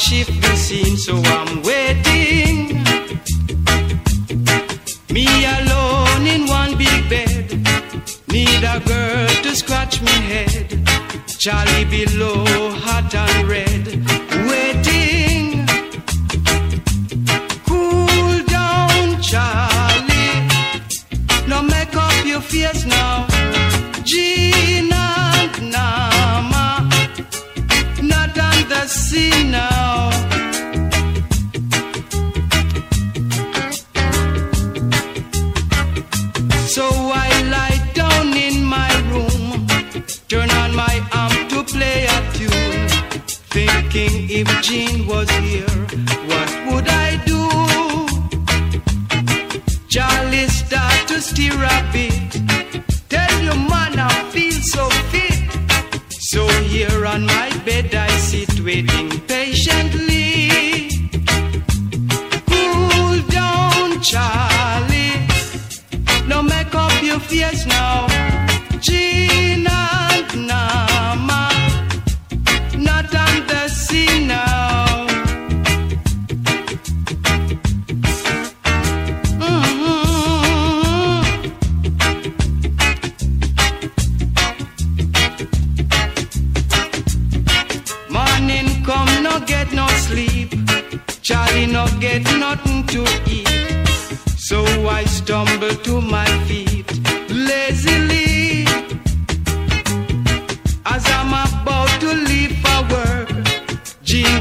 shift the scene, so I'm waiting. Me alone in one big bed, need a girl to scratch my head. Charlie below.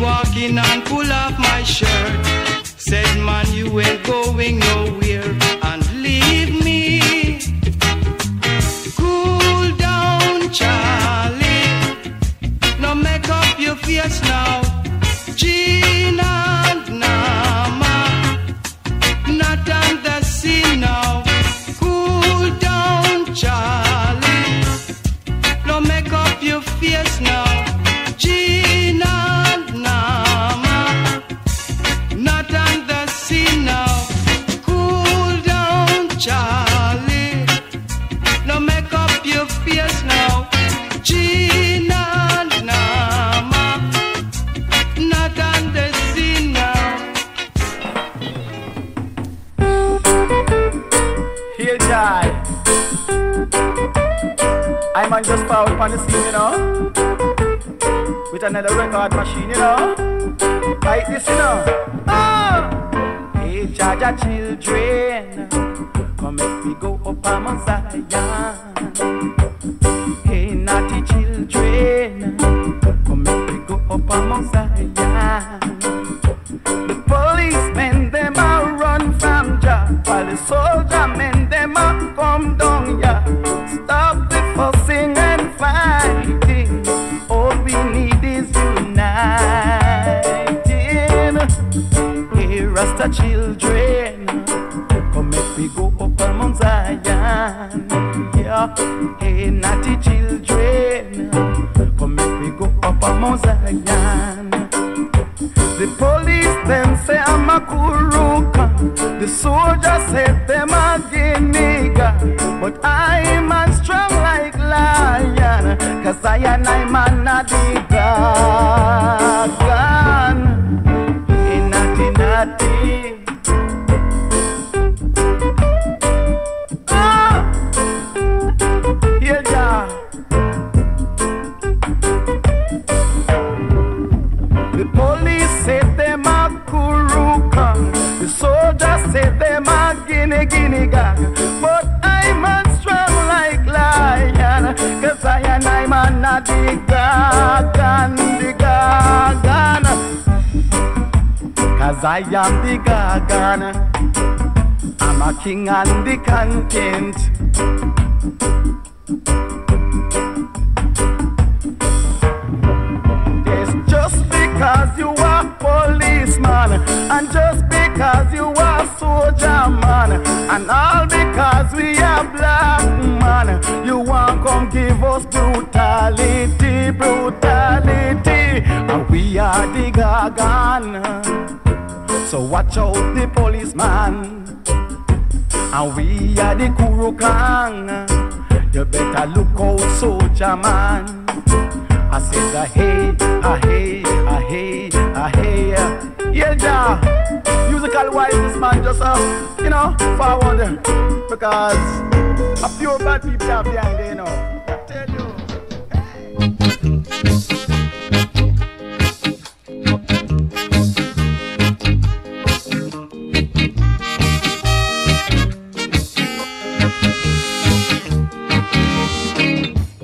Walk in and pull off my shirt. Said, man, you ain't going nowhere and leave me. Cool down, Charlie. Now make up your face now. you see now. Oh. Hey, Jaja children, come make me go up on Mount Zion. I'm an addict. Cause I am the Gargan. I'm a king and the content. So watch out the policeman. And we are the Kurokang. You better look out, soldier man. I said, ah, hey, ah, hey, ah, hey, ah, hey. Ah. Yeah, yeah. Musical wise, this man just, uh, you know, forward. Because a few bad people are behind there, you know.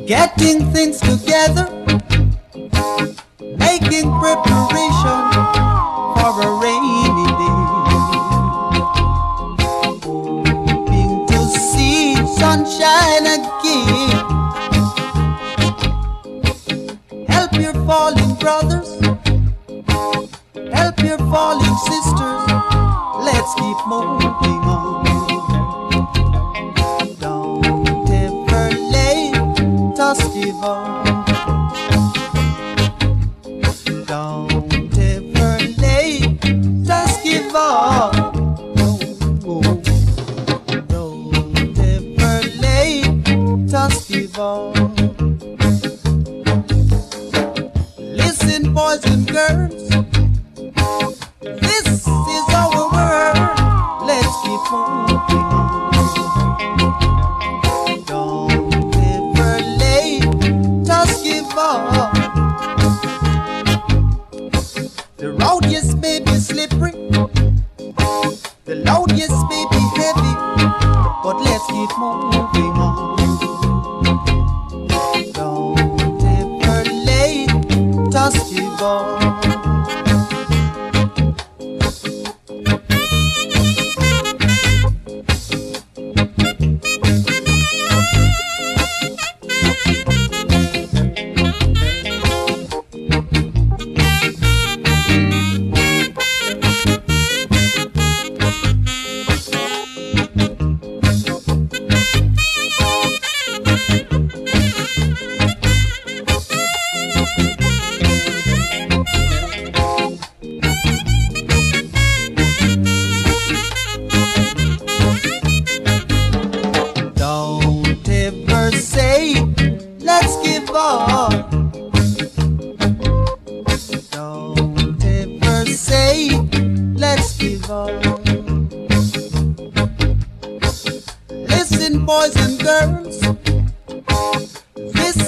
getting things together, making preparation for a rainy day, hoping to see sunshine again. Help your fallen brothers, help your fallen sisters. Let's keep moving on. Deus.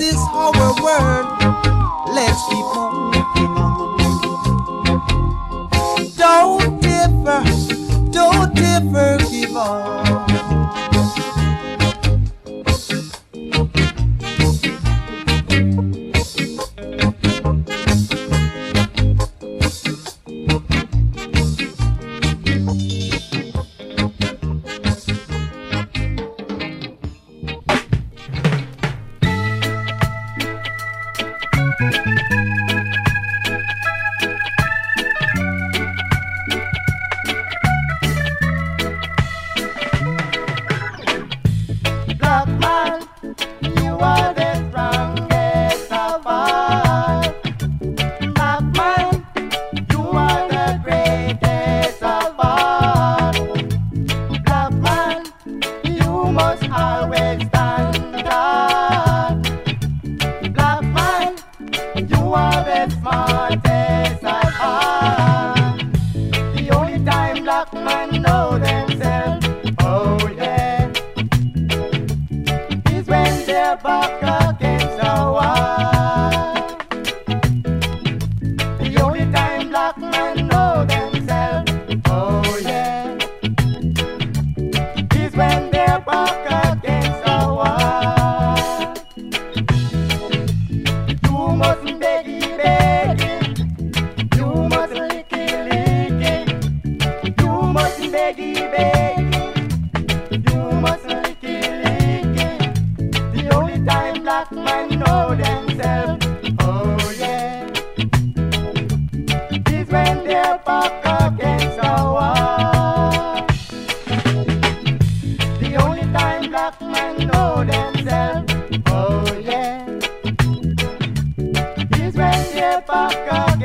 is our word. Let's keep on. Oh yeah. This friendship of God.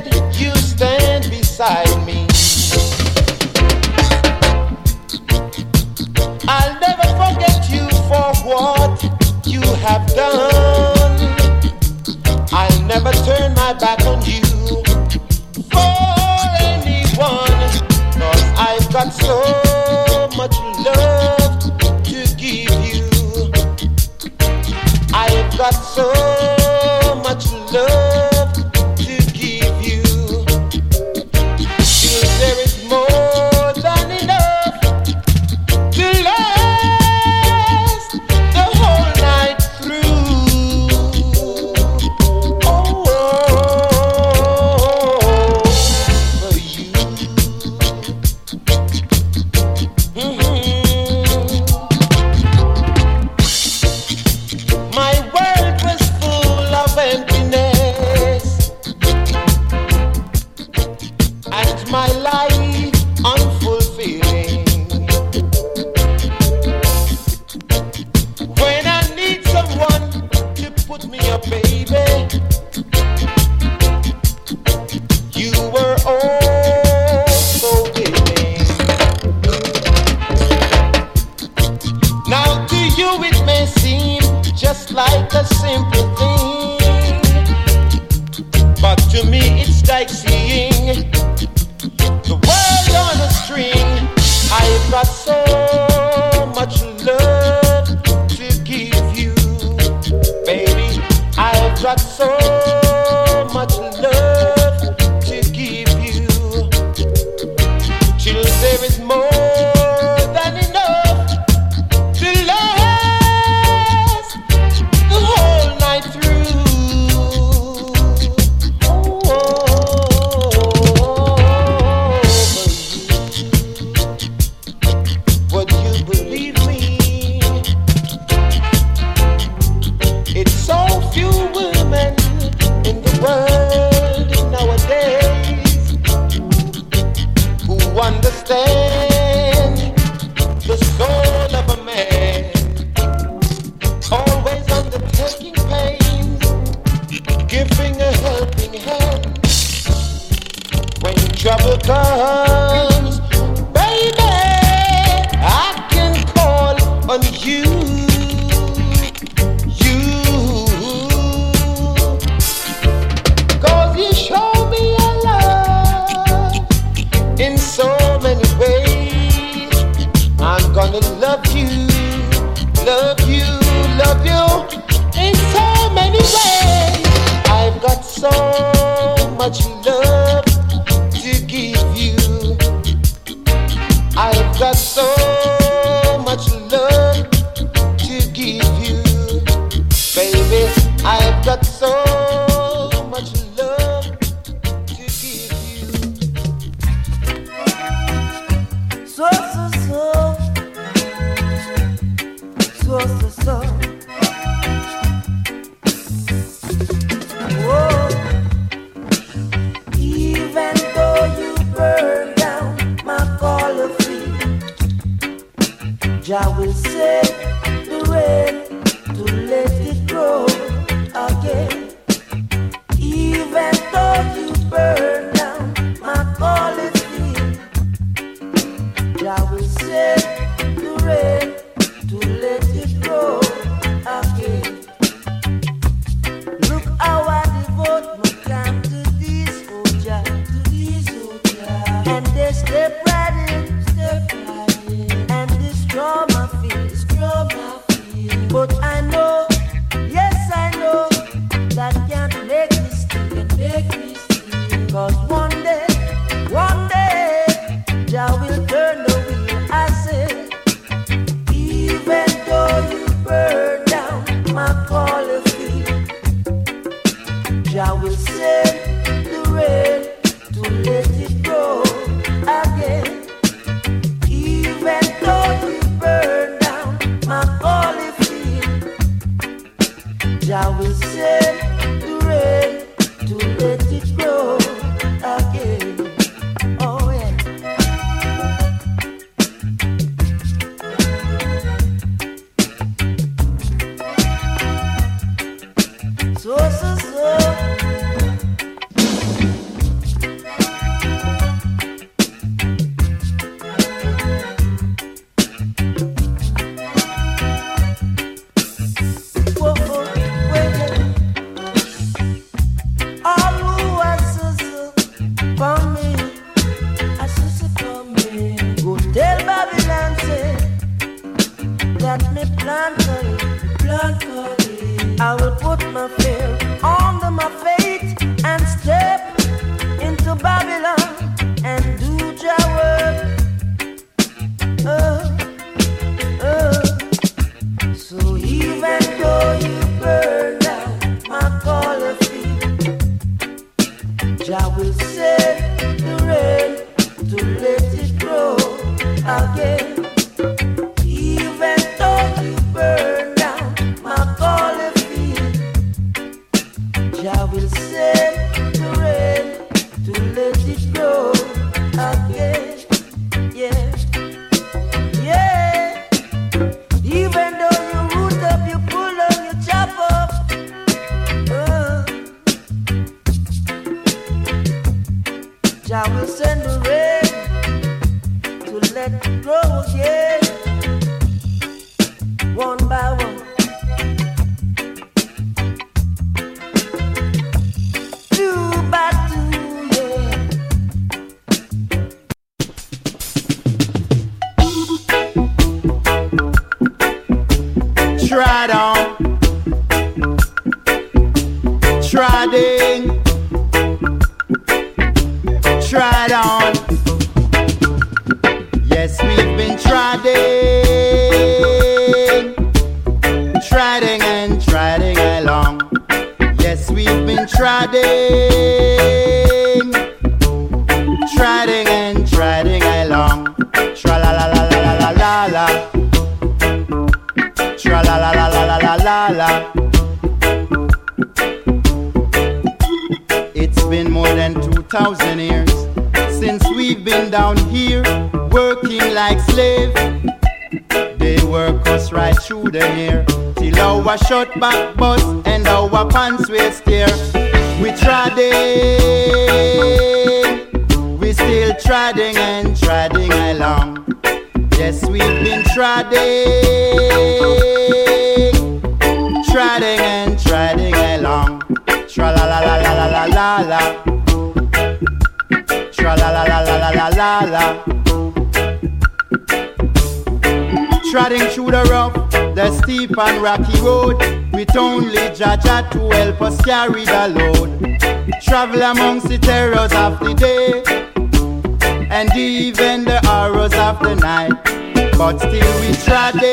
Oh, nut back. And rocky road, with only Jah Jah to help us carry the load. Travel amongst the terrors of the day, and even the horrors of the night. But still we treading,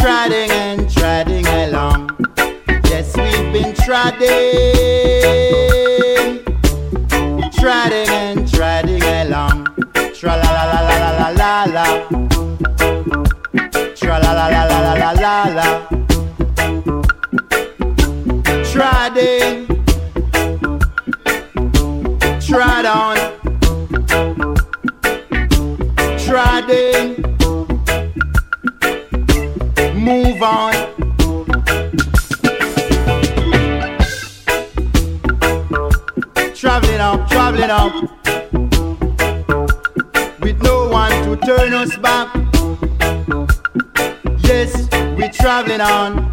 treading and treading along. Yes, we've been treading we're traveling on,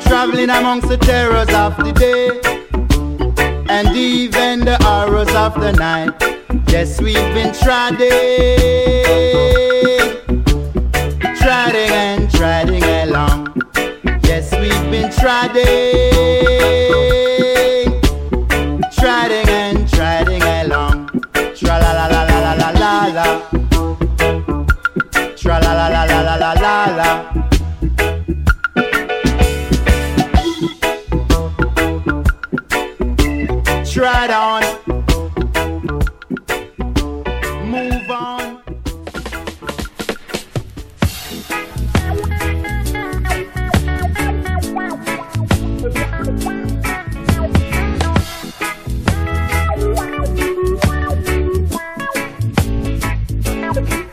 traveling amongst the terrors of the day and even the horrors of the night. Yes, we've been treading, treading and treading along. Yes, we've been treading, the people.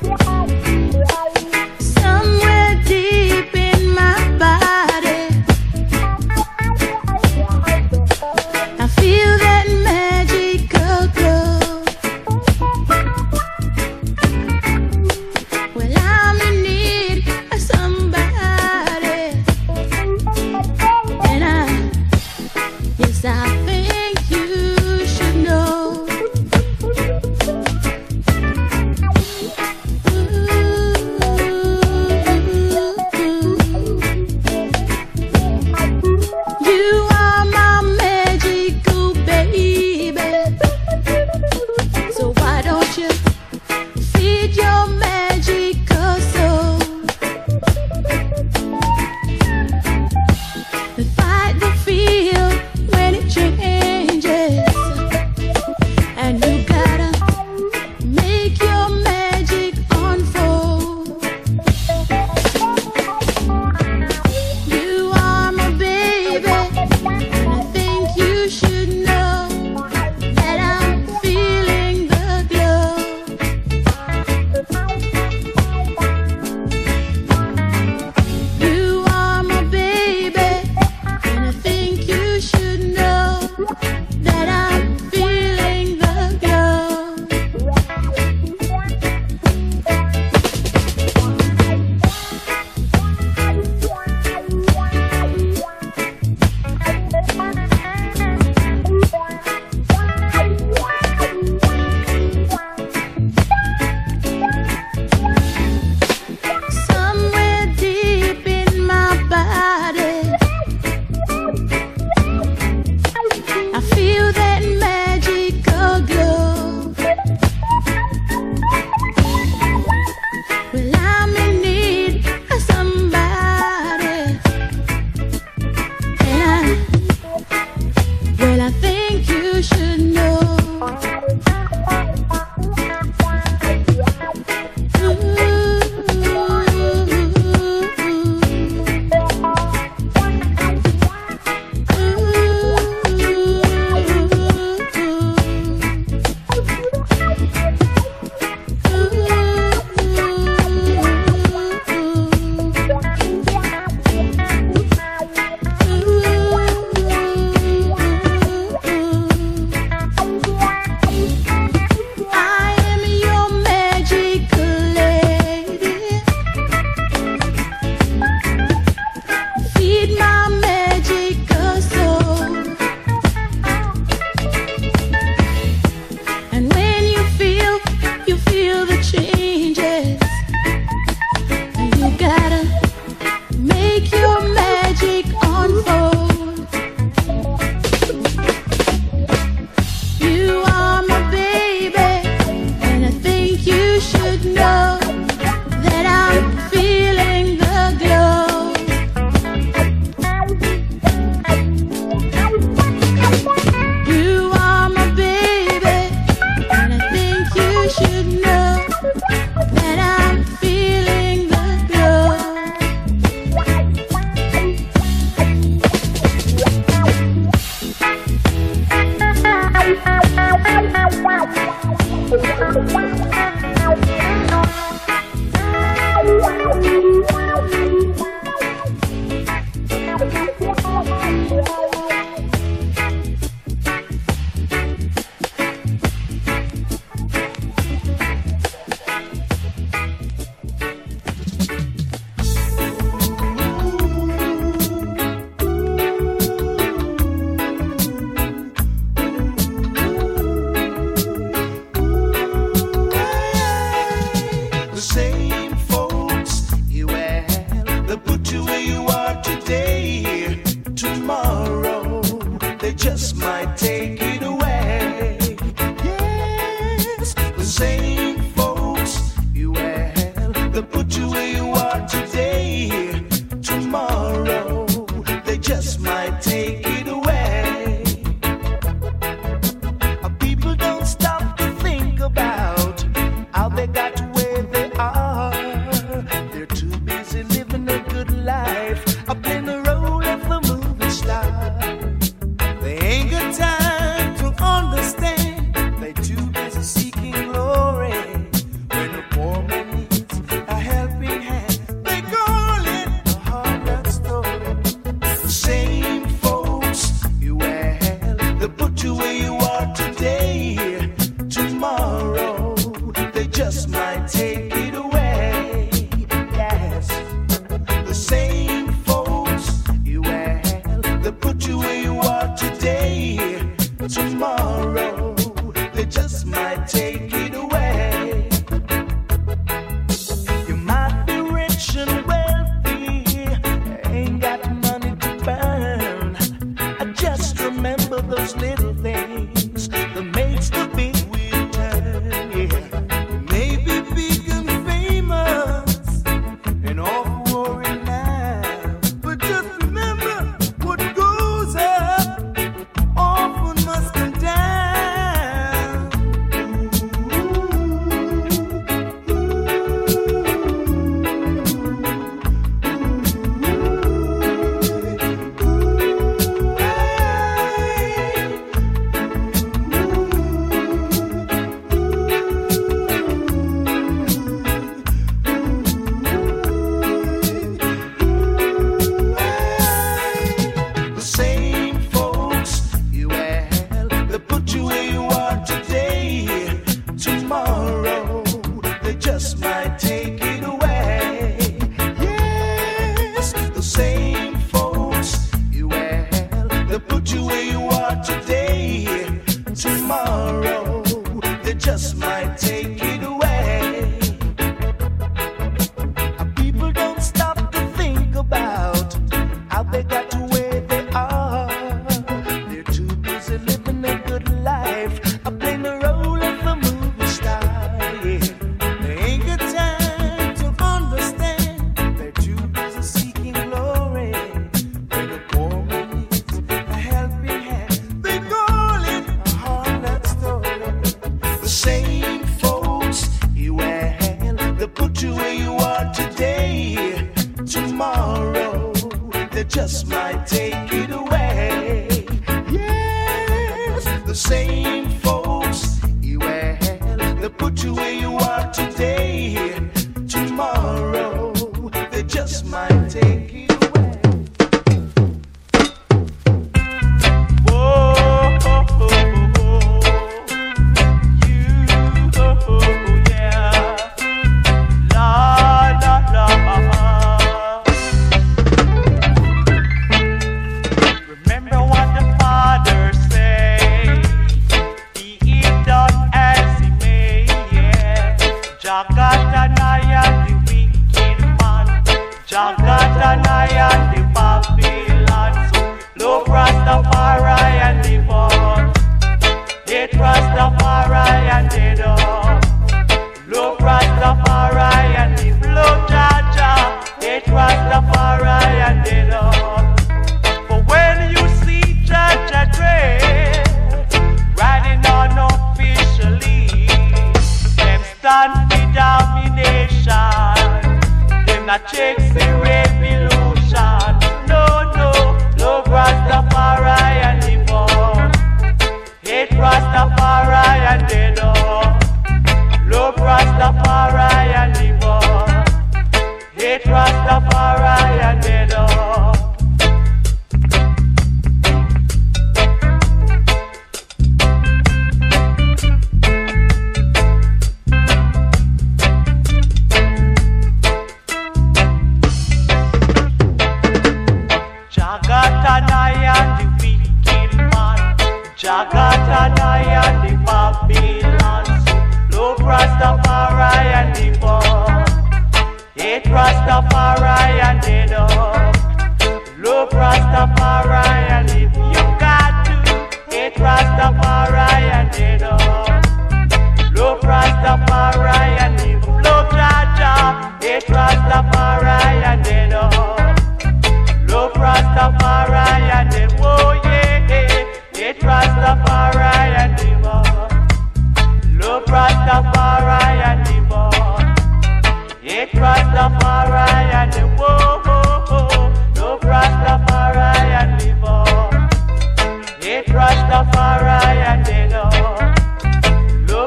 Jah move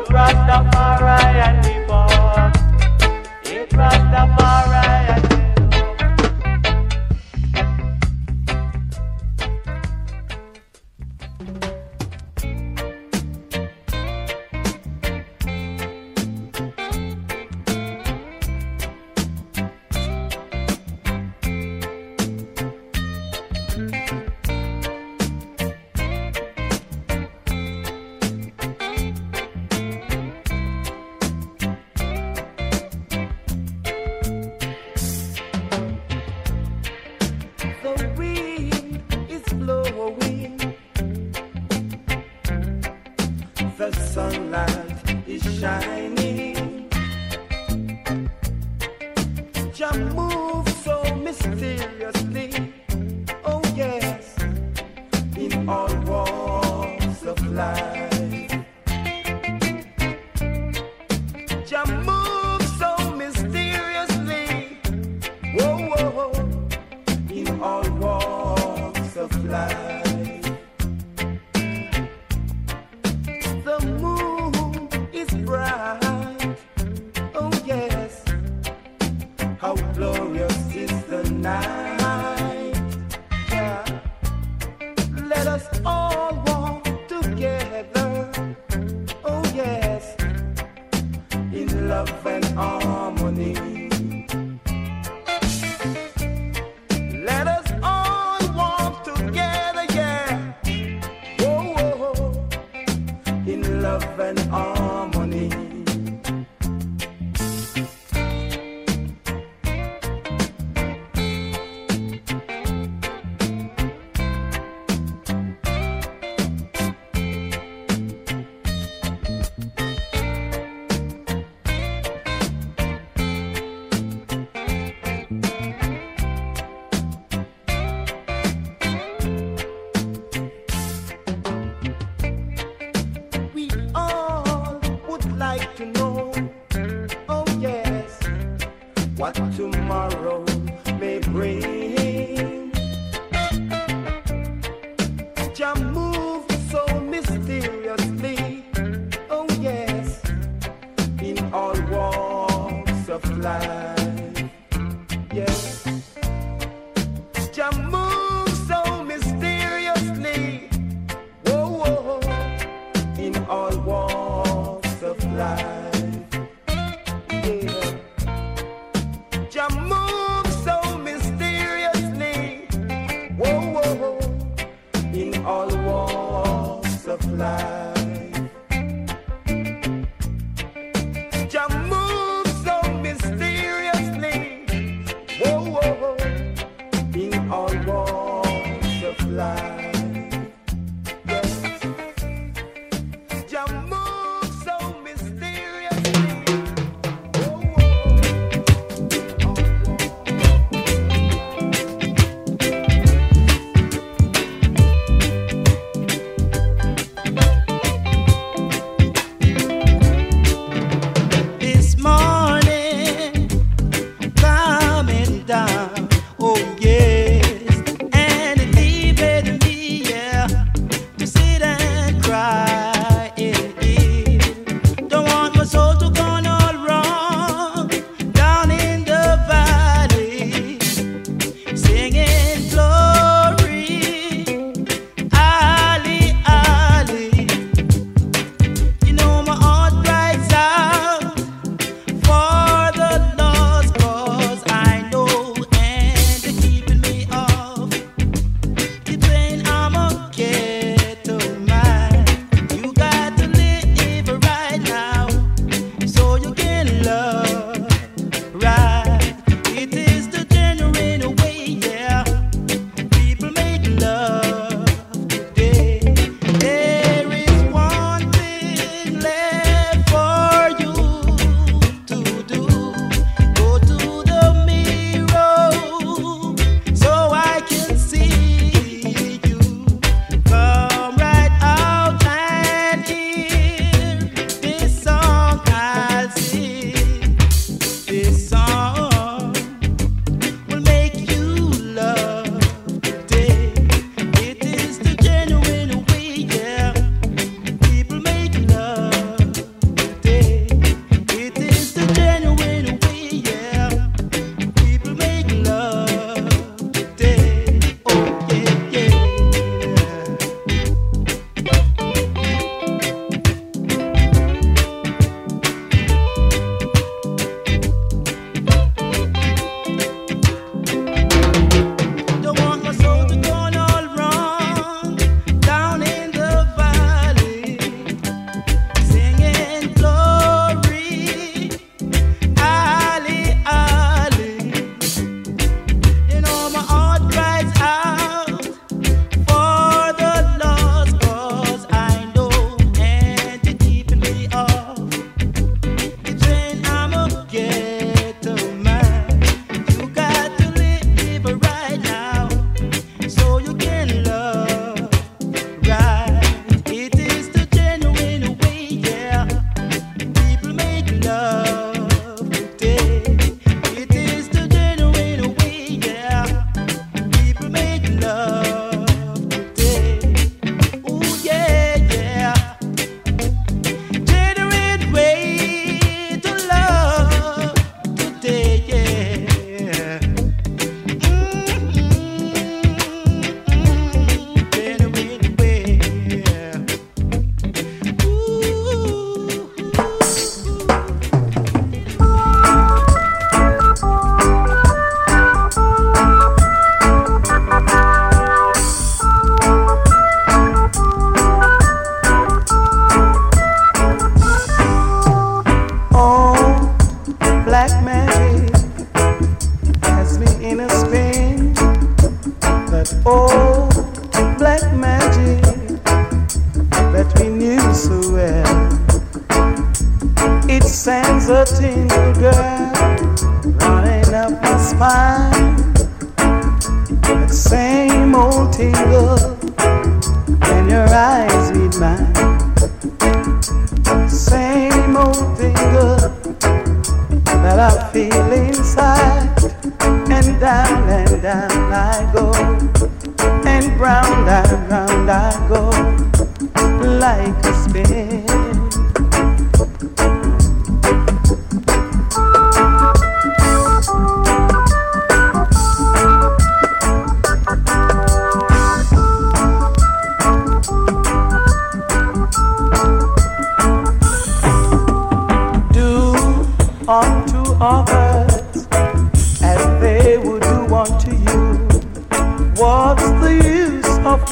so mysterious.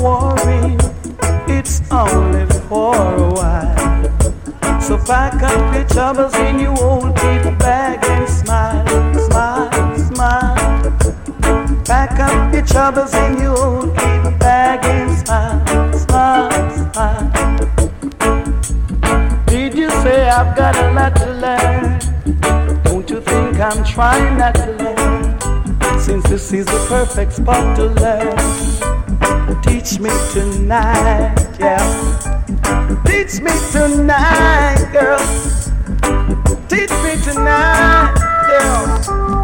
worry, it's only for a while. So pack up your troubles in your old paper bag and smile, smile, smile. Pack up your troubles in your old paper bag and smile, smile, smile. Did you say I've got a lot to learn? Don't you think I'm trying not to learn? Since this is the perfect spot to learn teach me tonight, yeah. Teach me tonight, girl. Teach me tonight, yeah.